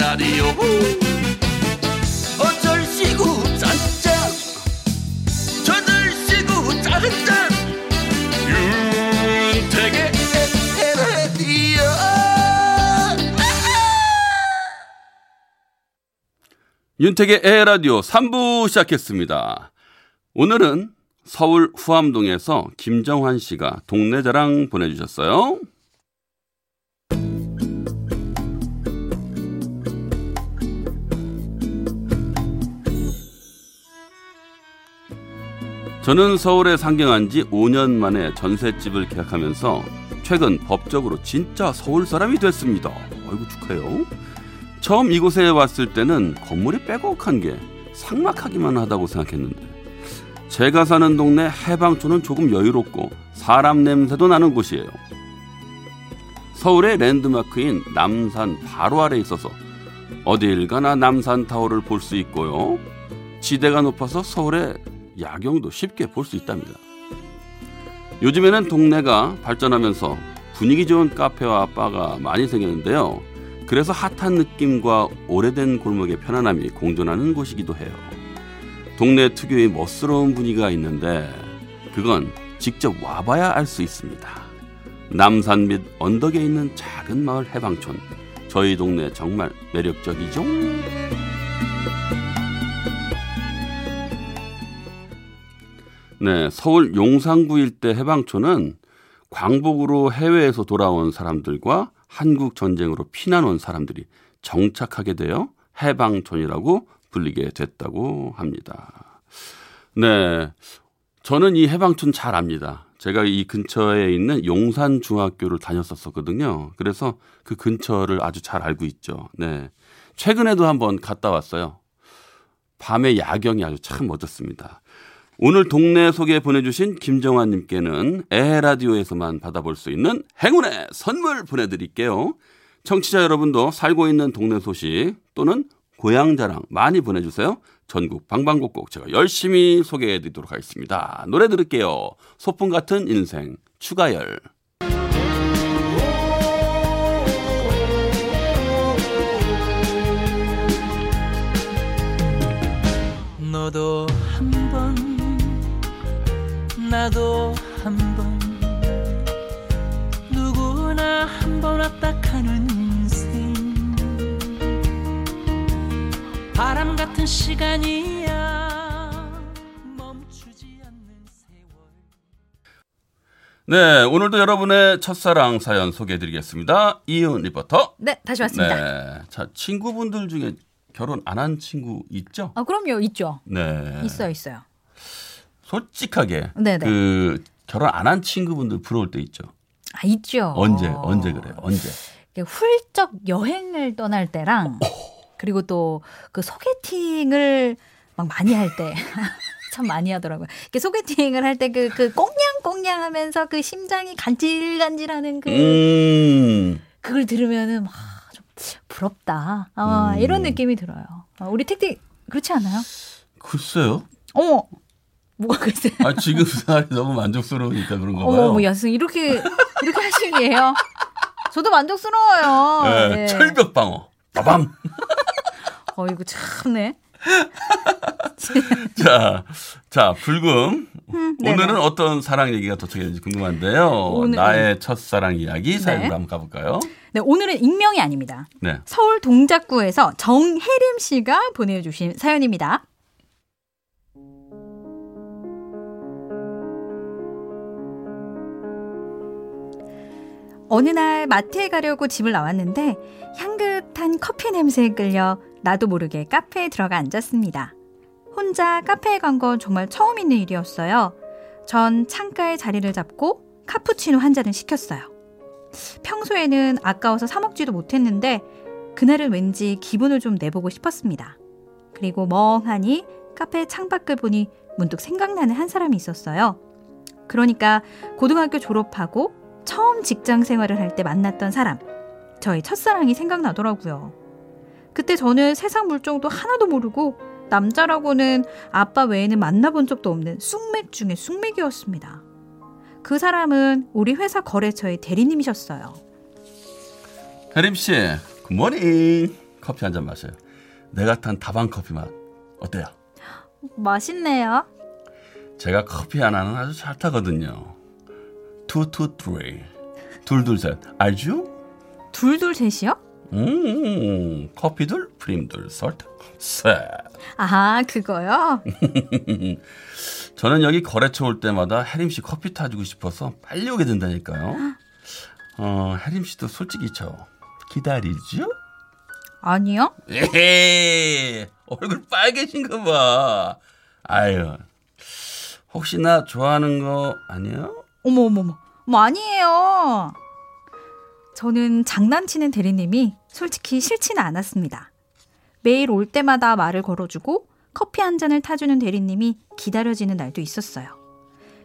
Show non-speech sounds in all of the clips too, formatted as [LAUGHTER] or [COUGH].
라디오 어쩔 시구 짠짠 저들 시구 짠짠 윤택의 라디오 윤택의 에라디오 3부 시작했습니다. 오늘은 서울 후암동에서 김정환 씨가 동네 자랑 보내주셨어요. 저는 서울에 상경한 지 5년 만에 전셋집을 계약하면서 최근 법적으로 진짜 서울 사람이 됐습니다. 아이고 축하해요. 처음 이곳에 왔을 때는 건물이 빼곡한 게 삭막하기만 하다고 생각했는데 제가 사는 동네 해방촌은 조금 여유롭고 사람 냄새도 나는 곳이에요. 서울의 랜드마크인 남산 바로 아래 있어서 어딜 가나 남산 타워를 볼 수 있고요. 지대가 높아서 서울의 야경도 쉽게 볼 수 있답니다. 요즘에는 동네가 발전하면서 분위기 좋은 카페와 바가 많이 생기는데요. 그래서 핫한 느낌과 오래된 골목의 편안함이 공존하는 곳이기도 해요. 동네 특유의 멋스러운 분위기가 있는데 그건 직접 와봐야 알 수 있습니다. 남산 및 언덕에 있는 작은 마을 해방촌. 저희 동네 정말 매력적이죠? 네, 서울 용산구 일대 해방촌은 광복으로 해외에서 돌아온 사람들과 한국 전쟁으로 피난 온 사람들이 정착하게 되어 해방촌이라고 불리게 됐다고 합니다. 네. 저는 이 해방촌 잘 압니다. 제가 이 근처에 있는 용산 중학교를 다녔었거든요. 그래서 그 근처를 아주 잘 알고 있죠. 네. 최근에도 한번 갔다 왔어요. 밤의 야경이 아주 참 멋졌습니다. 오늘 동네 소개 보내주신 김정환님께는 에라디오에서만 받아볼 수 있는 행운의 선물 보내드릴게요. 청취자 여러분도 살고 있는 동네 소식 또는 고향 자랑 많이 보내주세요. 전국 방방곡곡 제가 열심히 소개해드리도록 하겠습니다. 노래 들을게요. 소풍 같은 인생 추가열. 네, 오늘도 여러분의 첫사랑 사연 소개해드리겠습니다. 이은 리포터. 네, 다시 왔습니다. 네, 자 친구분들 중에 결혼 안 한 친구 있죠? 아, 그럼요. 있죠. 네. 있어요, 있어요. 솔직하게 네네. 그 결혼 안 한 친구분들 부러울 때 있죠. 아, 있죠. 언제 언제 그래요? 언제? 훌쩍 여행을 떠날 때랑 그리고 또 그 소개팅을 막 많이 할 때. [LAUGHS] 참 많이 하더라고요. 이렇게 소개팅을 할 때 그 그 꽁냥꽁냥 하면서 그 심장이 간질간질 하는 그 음. 그걸 들으면은 막 좀 부럽다. 어, 음. 이런 느낌이 들어요. 어, 우리 택디 그렇지 않아요? 글쎄요. 어머. 뭐가 글쎄. 아 지금 생활이 너무 만족스러우니까 그런가 봐요. 어머, 야승 이렇게 이렇게 하시기에요. 저도 만족스러워요. 네, 네. 철벽 방어. 빠밤. [LAUGHS] 어이구 참네. [LAUGHS] 자, 자 불금. 음, 네네. 오늘은 어떤 사랑 얘기가 도착했는지 궁금한데요. 오늘- 나의 첫사랑 이야기 사연으로 네. 한번 가볼까요? 네, 오늘은 익명이 아닙니다. 네. 서울 동작구에서 정혜림 씨가 보내주신 사연입니다. 어느 날 마트에 가려고 집을 나왔는데 향긋한 커피 냄새에 끌려 나도 모르게 카페에 들어가 앉았습니다. 혼자 카페에 간 건 정말 처음 있는 일이었어요. 전 창가에 자리를 잡고 카푸치노 한 잔을 시켰어요. 평소에는 아까워서 사 먹지도 못했는데 그날은 왠지 기분을 좀 내보고 싶었습니다. 그리고 멍하니 카페 창밖을 보니 문득 생각나는 한 사람이 있었어요. 그러니까 고등학교 졸업하고 처음 직장 생활을 할 때 만났던 사람. 저희 첫사랑이 생각나더라고요. 그때 저는 세상 물정도 하나도 모르고 남자라고는 아빠 외에는 만나본 적도 없는 쑥맥 중에 쑥맥이었습니다. 그 사람은 우리 회사 거래처의 대리님이셨어요. 혜림 씨, good morning. 커피 한 잔 마셔요. 내가 탄 다방 커피 맛 어때요? 맛있네요. 제가 커피 하나는 아주 잘 타거든요. two two three 둘둘셋 알죠? 둘둘 셋이요? 음 커피들 프림들 설탕 셋. 아, 그거요? [LAUGHS] 저는 여기 거래처 올 때마다 혜림 씨 커피 타주고 싶어서 빨리 오게 된다니까요. 어 혜림 씨도 솔직히 저 기다리죠? 아니요. 에헤이 얼굴 빨개진 거 봐. 아유 혹시나 좋아하는 거 아니요? 어머, 어머, 어머. 뭐 아니에요. 저는 장난치는 대리님이 솔직히 싫지는 않았습니다. 매일 올 때마다 말을 걸어주고 커피 한 잔을 타주는 대리님이 기다려지는 날도 있었어요.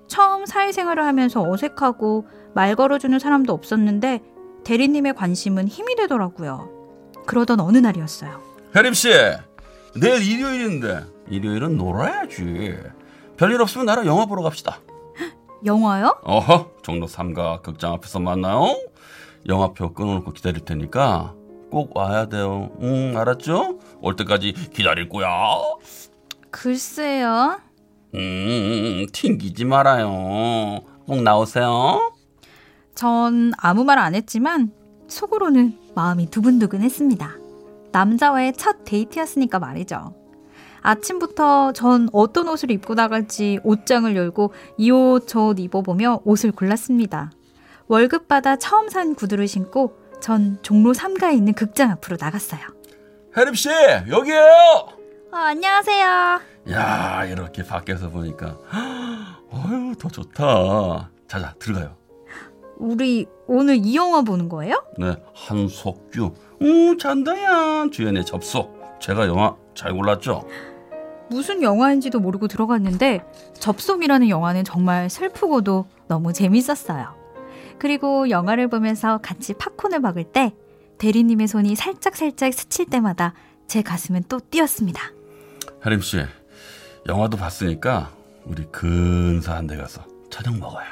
처음 사회생활을 하면서 어색하고 말 걸어주는 사람도 없었는데 대리님의 관심은 힘이 되더라고요. 그러던 어느 날이었어요. 혜림 씨 내일 일요일인데 일요일은 놀아야지. 별일 없으면 나랑 영화 보러 갑시다. [GASPS] 영화요? 어허 종로 3가 극장 앞에서 만나요. 영화표 끊어놓고 기다릴 테니까 꼭 와야 돼요. 응 알았죠? 올 때까지 기다릴 거야. 글쎄요. 음 튕기지 말아요. 꼭 나오세요. 전 아무 말 안 했지만 속으로는 마음이 두근두근 했습니다. 남자와의 첫 데이트였으니까 말이죠. 아침부터 전 어떤 옷을 입고 나갈지 옷장을 열고 이 옷 저 옷 입어보며 옷을 골랐습니다. 월급 받아 처음 산 구두를 신고 전 종로 3가에 있는 극장 앞으로 나갔어요. 혜림 씨 여기에요. 어, 안녕하세요. 야 이렇게 밖에서 보니까 어휴 더 좋다. 자자 들어가요. 우리 오늘 이 영화 보는 거예요? 네 한석규. 음 잔다야 주연의 접속. 제가 영화 잘 골랐죠? 무슨 영화인지도 모르고 들어갔는데 접속이라는 영화는 정말 슬프고도 너무 재밌었어요. 그리고 영화를 보면서 같이 팝콘을 먹을 때 대리님의 손이 살짝살짝 스칠 때마다 제 가슴은 또 뛰었습니다. 혜림 씨 영화도 봤으니까 우리 근사한 데 가서 저녁 먹어요.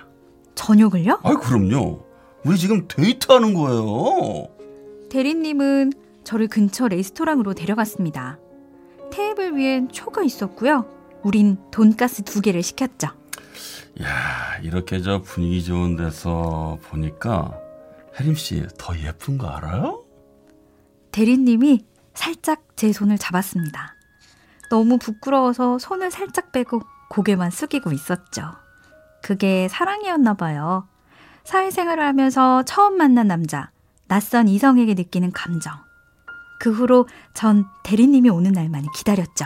저녁을요? 아이 그럼요. 우리 지금 데이트하는 거예요. 대리님은 저를 근처 레스토랑으로 데려갔습니다. 테이블 위엔 초가 있었고요. 우린 돈가스 두 개를 시켰죠. 야 이렇게 저 분위기 좋은 데서 보니까 혜림 씨 더 예쁜 거 알아요? 대리님이 살짝 제 손을 잡았습니다. 너무 부끄러워서 손을 살짝 빼고 고개만 숙이고 있었죠. 그게 사랑이었나 봐요. 사회생활을 하면서 처음 만난 남자, 낯선 이성에게 느끼는 감정. 그 후로 전 대리님이 오는 날만을 기다렸죠.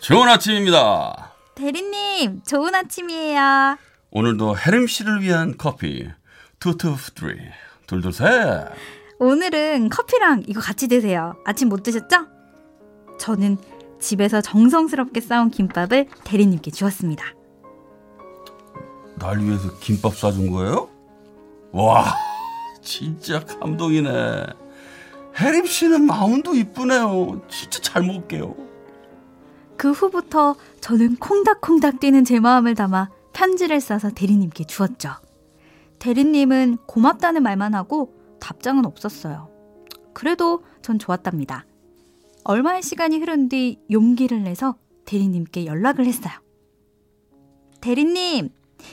좋은 아침입니다. 대리님, 좋은 아침이에요. 오늘도 혜림 씨를 위한 커피 two two three 둘둘 셋. 오늘은 커피랑 이거 같이 드세요. 아침 못 드셨죠? 저는 집에서 정성스럽게 싸온 김밥을 대리님께 주었습니다. 날 위해서 김밥 싸준 거예요? 와 진짜 감동이네. 혜림 씨는 마음도 이쁘네요. 진짜 잘 먹을게요. 그 후부터 저는 콩닥콩닥 뛰는 제 마음을 담아 편지를 써서 대리님께 주었죠. 대리님은 고맙다는 말만 하고 답장은 없었어요. 그래도 전 좋았답니다. 얼마의 시간이 흐른 뒤 용기를 내서 대리님께 연락을 했어요. 대리님,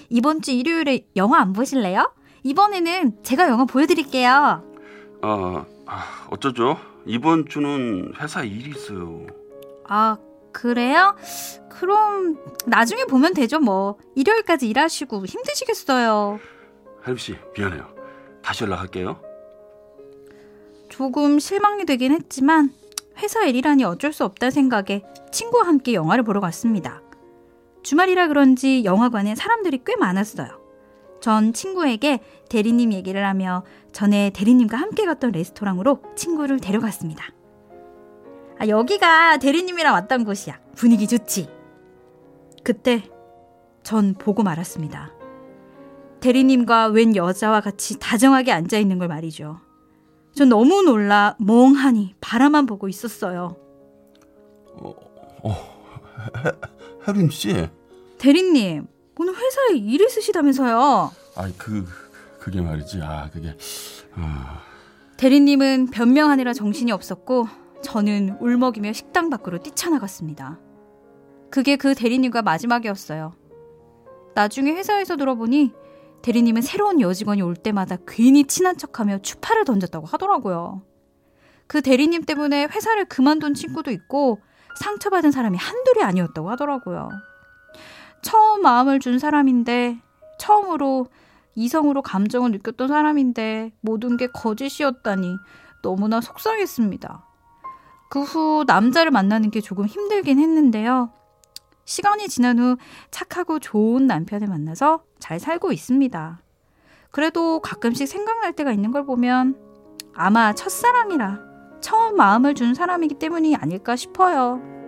이번 주 일요일에 영화 안 보실래요? 이번에는 제가 영화 보여드릴게요. 아, 아 어쩌죠? 이번 주는 회사 일이 있어요. 아, 그래요? 그럼 나중에 보면 되죠, 뭐. 일요일까지 일하시고 힘드시겠어요. 혜림 씨 미안해요. 다시 연락할게요. 조금 실망이 되긴 했지만 회사 일이라니 어쩔 수 없다 생각에 친구와 함께 영화를 보러 갔습니다. 주말이라 그런지 영화관에 사람들이 꽤 많았어요. 전 친구에게 대리님 얘기를 하며 전에 대리님과 함께 갔던 레스토랑으로 친구를 데려갔습니다. 아, 여기가 대리님이랑 왔던 곳이야. 분위기 좋지? 그때 전 보고 말았습니다. 대리님과 웬 여자와 같이 다정하게 앉아 있는 걸 말이죠. 전 너무 놀라 멍하니 바라만 보고 있었어요. 혜림 씨. 대리님, 오늘 회사에 일 있으시다면서요? 아이 그 그게 말이지. 아 그게 아, 대리님은 변명하느라 정신이 없었고 저는 울먹이며 식당 밖으로 뛰쳐나갔습니다. 그게 그 대리님과 마지막이었어요. 나중에 회사에서 들어보니 대리님은 새로운 여직원이 올 때마다 괜히 친한 척하며 추파를 던졌다고 하더라고요. 그 대리님 때문에 회사를 그만둔 친구도 있고 상처받은 사람이 한둘이 아니었다고 하더라고요. 처음 마음을 준 사람인데 처음으로 이성으로 감정을 느꼈던 사람인데 모든 게 거짓이었다니 너무나 속상했습니다. 그 후 남자를 만나는 게 조금 힘들긴 했는데요. 시간이 지난 후 착하고 좋은 남편을 만나서 잘 살고 있습니다. 그래도 가끔씩 생각날 때가 있는 걸 보면 아마 첫사랑이라 처음 마음을 준 사람이기 때문이 아닐까 싶어요.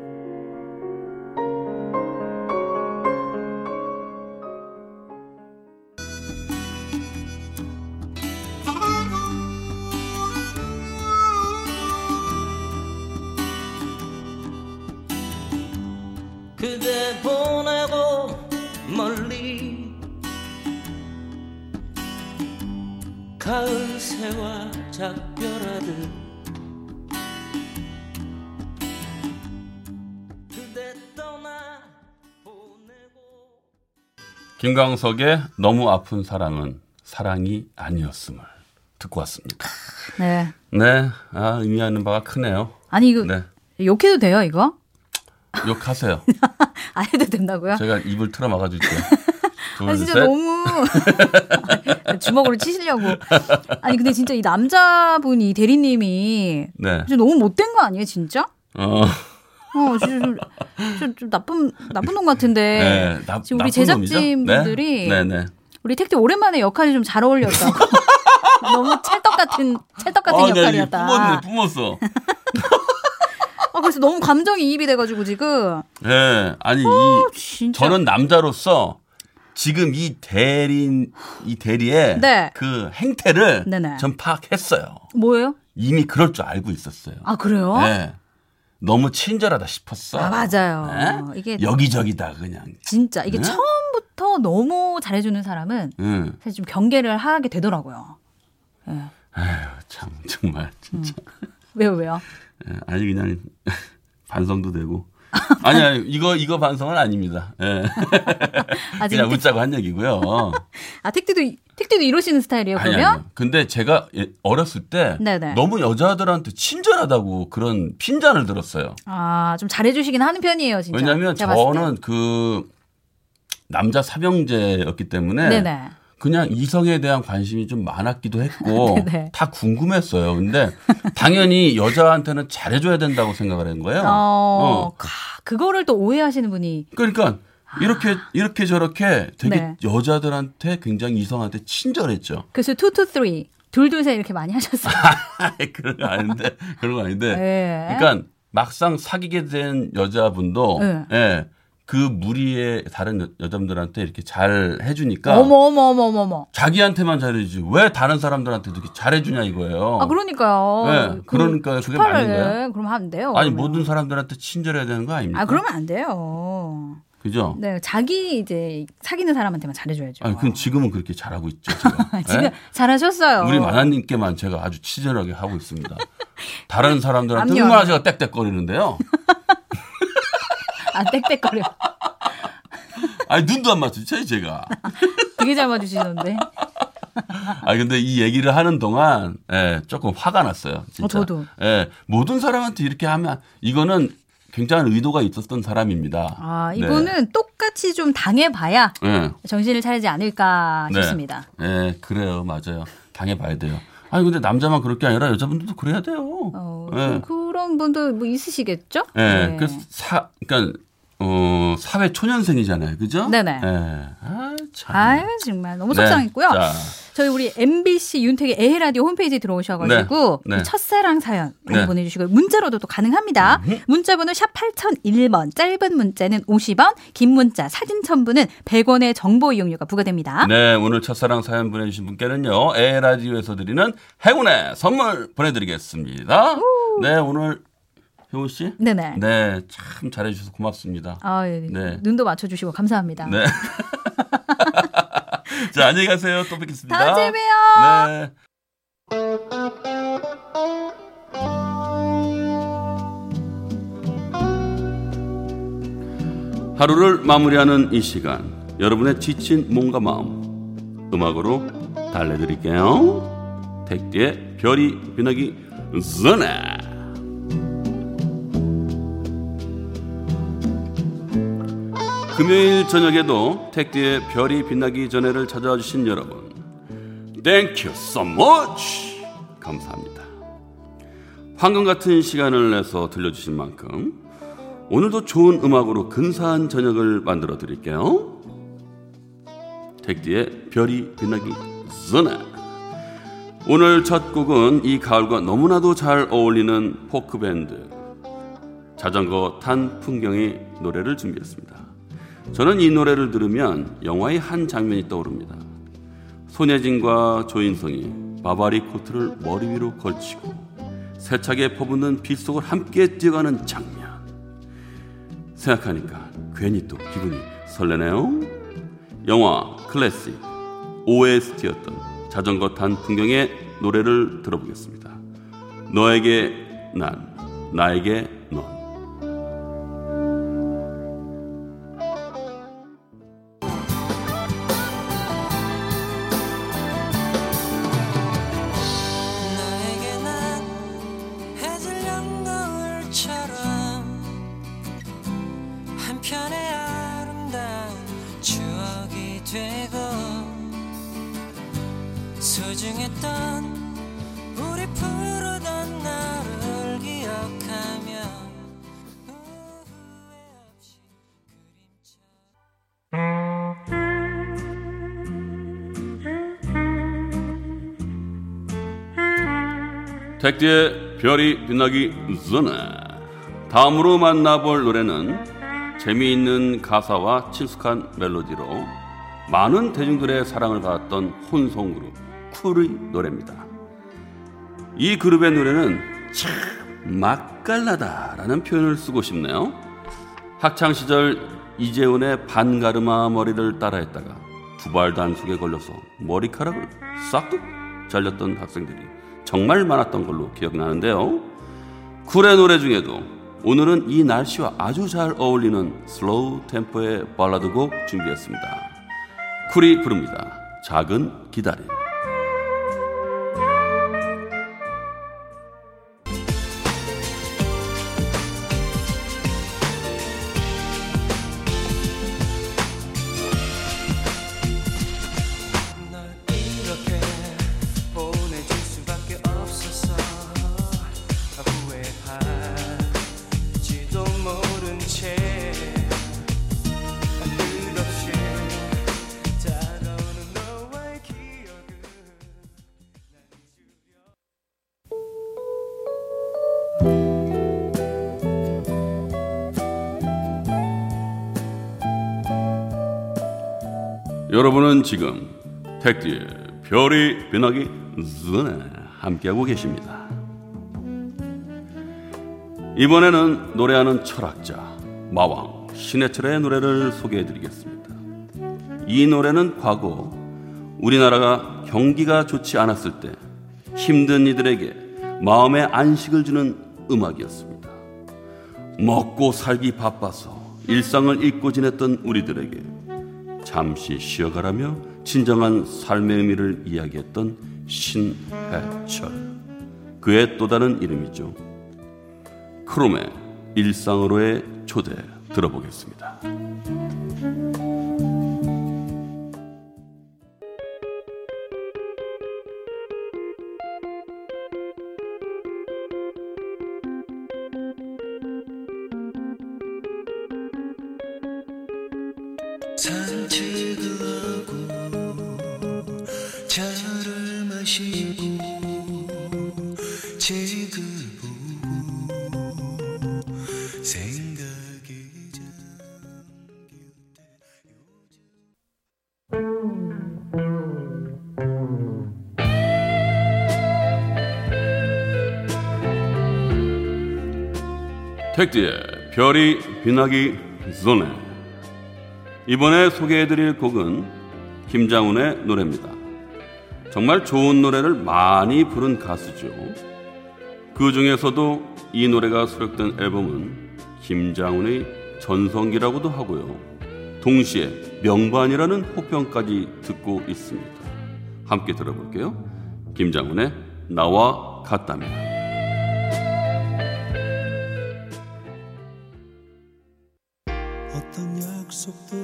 그대 보내고 멀리 가을 새와 작별하듯 그대 떠나 보내고 김광석의 너무 아픈 사랑은 사랑이 아니었음을 듣고 왔습니다. 네. 네, 아, 의미하는 바가 크네요. 아니 이거 네, 욕해도 돼요 이거? 욕하세요. [LAUGHS] 안 해도 된다고요? 제가 입을 틀어 막아줄게요. [LAUGHS] 둘, 아 진짜 셋. 너무 [LAUGHS] 주먹으로 치시려고. 아니 근데 진짜 이 남자분이 대리님이 네, 진짜 너무 못된 거 아니에요 진짜? 어, 어 진짜 좀, 좀, 좀 나쁜 나쁜 놈 같은데. 네, 나, 지금 우리? 제작진분들이 네, 네, 네. 우리 택티 오랜만에 역할이 좀 잘 어울렸다고. 너무 찰떡 같은 찰떡 같은 아, 역할이었다. 뿜었네, 뿜었어. 아 그래서 너무 감정이 이입이 돼가지고 지금 네, 아니 이 진짜. 저는 남자로서 지금 이 대린 이 대리의 네. 그 행태를 네네. 전 파악했어요. 뭐예요? 이미 그럴 줄 알고 있었어요. 아 그래요? 네. 너무 친절하다 싶었어. 아 맞아요. 네? 이게 여기저기다 그냥. 진짜 이게 네? 처음부터 너무 잘해주는 사람은 응. 사실 좀 경계를 하게 되더라고요. 예. 아휴 참 정말 진짜. 왜요 왜요? 예, 아니 그냥 [LAUGHS] 반성도 되고. 아니 아니 이거 이거 반성은 아닙니다. 예. 아 그냥 지금 웃자고 한 얘기고요. 아 택티도 택티도 이러시는 스타일이에요 아니 그러면? 아니. 근데 제가 예, 어렸을 때 네네. 너무 여자들한테 친절하다고 그런 핀잔을 들었어요. 아좀 잘해주시긴 하는 편이에요 진짜. 왜냐하면. 저는 그 남자 사병제였기 때문에 네네. 그냥 이성에 대한 관심이 좀 많았기도 했고 네네. [LAUGHS] 다 궁금했어요. 근데 당연히 여자한테는 잘해줘야 된다고 생각을 한 거예요. 어, 어. 가- 그거를 또 오해하시는 분이 그러니까 이렇게 이렇게 저렇게 되게 네. 여자들한테 굉장히 이성한테 친절했죠. 그래서 two two three 둘둘셋 이렇게 많이 하셨어요. [LAUGHS] 그런 거 아닌데 그런 거 아닌데. 네. 그러니까 막상 사귀게 된 여자분도 네. 예, 그 무리의 다른 여- 여자분들한테 이렇게 잘 해주니까 어머 어머 어머 어머 어머. 자기한테만 잘해주지 왜 다른 사람들한테도 이렇게 잘해주냐 이거예요. 아 그러니까요. 네, 그러니까 그게 맞는 거예요? 그럼 하면 돼요. 아니 그러면. 모든 사람들한테 친절해야 되는 거 아닙니까? 아 그러면 안 돼요. 그죠? 네, 자기 이제 사귀는 사람한테만 잘해줘야죠. 아니 그건 지금은 그렇게 잘하고 있죠. 제가. [LAUGHS] 지금 예? 잘하셨어요. 우리 만화님께만 제가 아주 친절하게 하고 있습니다. 다른 사람들한테 압류. 제가 땡땡거리는데요. 아 땡땡거려. [LAUGHS] 아니 눈도 안 맞추죠 제가. [LAUGHS] 되게 잘 맞으시는데. [LAUGHS] 아 근데 이 얘기를 하는 동안 예, 조금 화가 났어요. 진짜. 어, 저도. 예, 모든 사람한테 이렇게 하면 이거는 굉장한 의도가 있었던 사람입니다. 아 네. 이거는 똑같이 좀 당해봐야 예, 정신을 차리지 않을까 네. 싶습니다. 예, 그래요, 맞아요. 당해봐야 돼요. 아니 근데 남자만 그럴 게 아니라 여자분들도 그래야 돼요. 어, 예. 그런 분도 뭐 있으시겠죠? 예, 네. 그 사, 그러니까 어 사회 초년생이잖아요, 그죠? 네네. 예, 아 참. 아유 정말 너무 네. 속상했고요. 자, 저희 우리 MBC 윤택의 에헤라디오 홈페이지 들어오셔가지고 네, 네. 이 첫사랑 사연 많이 네. 보내주시고 문자로도 또 가능합니다. 문자번호 샵 8001번 짧은 문자는 50원 긴 문자 사진 첨부는 100원의 정보 이용료가 부과됩니다. 네, 오늘 첫사랑 사연 보내주신 분께는요, 에라디오에서 드리는 행운의 선물 보내드리겠습니다. 네, 오늘 효우 씨, 네네. 네, 참 잘해주셔서 고맙습니다. 아, 예. 네. 눈도 맞춰주시고 감사합니다. 네. [LAUGHS] [LAUGHS] 자, 안녕히 가세요. 또 뵙겠습니다. 다음 주에 요 네. 하루를 마무리하는 이 시간, 여러분의 지친 몸과 마음 음악으로 달래드릴게요. 택디의 별이 빛나기 전에. 금요일 저녁에도 택디의 별이 빛나기 전에를 찾아와 주신 여러분 Thank you so much 감사합니다. 황금 같은 시간을 내서 들려주신 만큼 오늘도 좋은 음악으로 근사한 저녁을 만들어 드릴게요. 택디의 별이 빛나기 전에 오늘 첫 곡은 이 가을과 너무나도 잘 어울리는 포크밴드 자전거 탄 풍경의 노래를 준비했습니다. 저는 이 노래를 들으면 영화의 한 장면이 떠오릅니다. 손예진과 조인성이 바바리 코트를 머리 위로 걸치고 세차게 퍼붓는 빗속을 함께 뛰어가는 장면. 생각하니까 괜히 또 기분이 설레네요. 영화 클래식 OST였던 자전거 탄 풍경의 노래를 들어보겠습니다. 너에게 난, 나에게 넌. 되고 소중했던 우리 부르던 나를 기억하며 택디의 별이 빛나기 전에 다음으로 만나볼 노래는 재미있는 가사와 친숙한 멜로디로 많은 대중들의 사랑을 받았던 혼성 그룹 쿨의 노래입니다. 이 그룹의 노래는 참 맛깔나다라는 표현을 쓰고 싶네요. 학창 시절 이재훈의 반가르마 머리를 따라했다가 두발 단속에 걸려서 머리카락을 싹둑 잘렸던 학생들이 정말 많았던 걸로 기억나는데요. 쿨의 노래 중에도 오늘은 이 날씨와 아주 잘 어울리는 슬로우 템포의 발라드 곡 준비했습니다. 쿨이 부릅니다. 작은 기다림. 여러분은 지금 택디의 별이 빛나기 전에 함께하고 계십니다. 이번에는 노래하는 철학자 마왕 신해철의 노래를 소개해드리겠습니다. 이 노래는 과거 우리나라가 경기가 좋지 않았을 때 힘든 이들에게 마음의 안식을 주는 음악이었습니다. 먹고 살기 바빠서 일상을 잊고 지냈던 우리들에게 잠시 쉬어가라며 진정한 삶의 의미를 이야기했던 신해철. 그의 또 다른 이름이죠. 크롬의 일상으로의 초대 들어보겠습니다. 때 택디의 별이 빛나기 전에 이번에 소개해드릴 곡은 김장훈의 노래입니다. 정말 좋은 노래를 많이 부른 가수죠. 그 중에서도 이 노래가 수록된 앨범은 김장훈의 전성기라고도 하고요. 동시에 명반이라는 호평까지 듣고 있습니다. 함께 들어볼게요. 김장훈의 나와 같다면. 약속도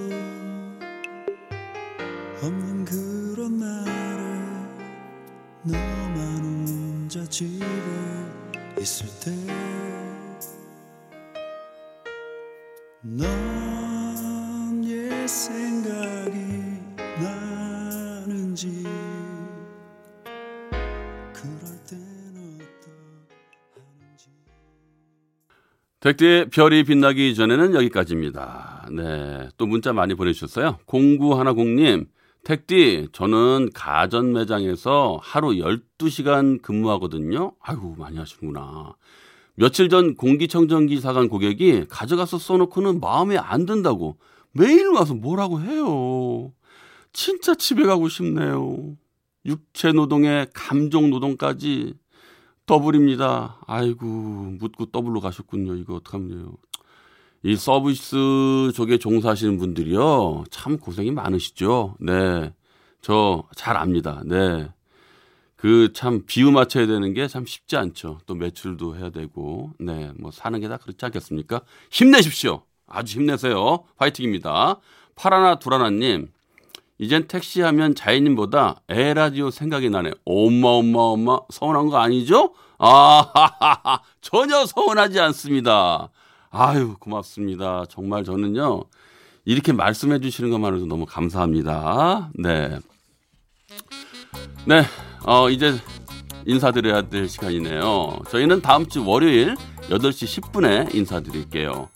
있을 때 넌 옛 생각이 나는지 그럴 땐 어떡하는지 백대의 별이 빛나기 전에는 여기까지입니다. 네. 또 문자 많이 보내주셨어요. 0910님, 택디, 저는 가전 매장에서 하루 12시간 근무하거든요. 아이고, 많이 하시는구나. 며칠 전 공기청정기 사간 고객이 가져가서 써놓고는 마음에 안 든다고 매일 와서 뭐라고 해요. 진짜 집에 가고 싶네요. 육체 노동에 감정 노동까지 더블입니다. 아이고, 묻고 더블로 가셨군요. 이거 어떡하면요. 이 서비스 쪽에 종사하시는 분들이요. 참 고생이 많으시죠. 네. 저 잘 압니다. 네. 그 참 비유 맞춰야 되는 게 참 쉽지 않죠. 또 매출도 해야 되고. 네. 뭐 사는 게 다 그렇지 않겠습니까? 힘내십시오. 아주 힘내세요. 화이팅입니다. 파라나 두라나님. 이젠 택시 하면 자이님보다 에라디오 생각이 나네. 엄마, 엄마, 엄마. 서운한 거 아니죠? 아, [LAUGHS] 전혀 서운하지 않습니다. 아유, 고맙습니다. 정말 저는요, 이렇게 말씀해 주시는 것만으로도 너무 감사합니다. 네. 네, 어, 이제 인사드려야 될 시간이네요. 저희는 다음 주 월요일 8시 10분에 인사드릴게요.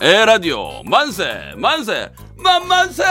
에라디오 만세, 만세, 만만세!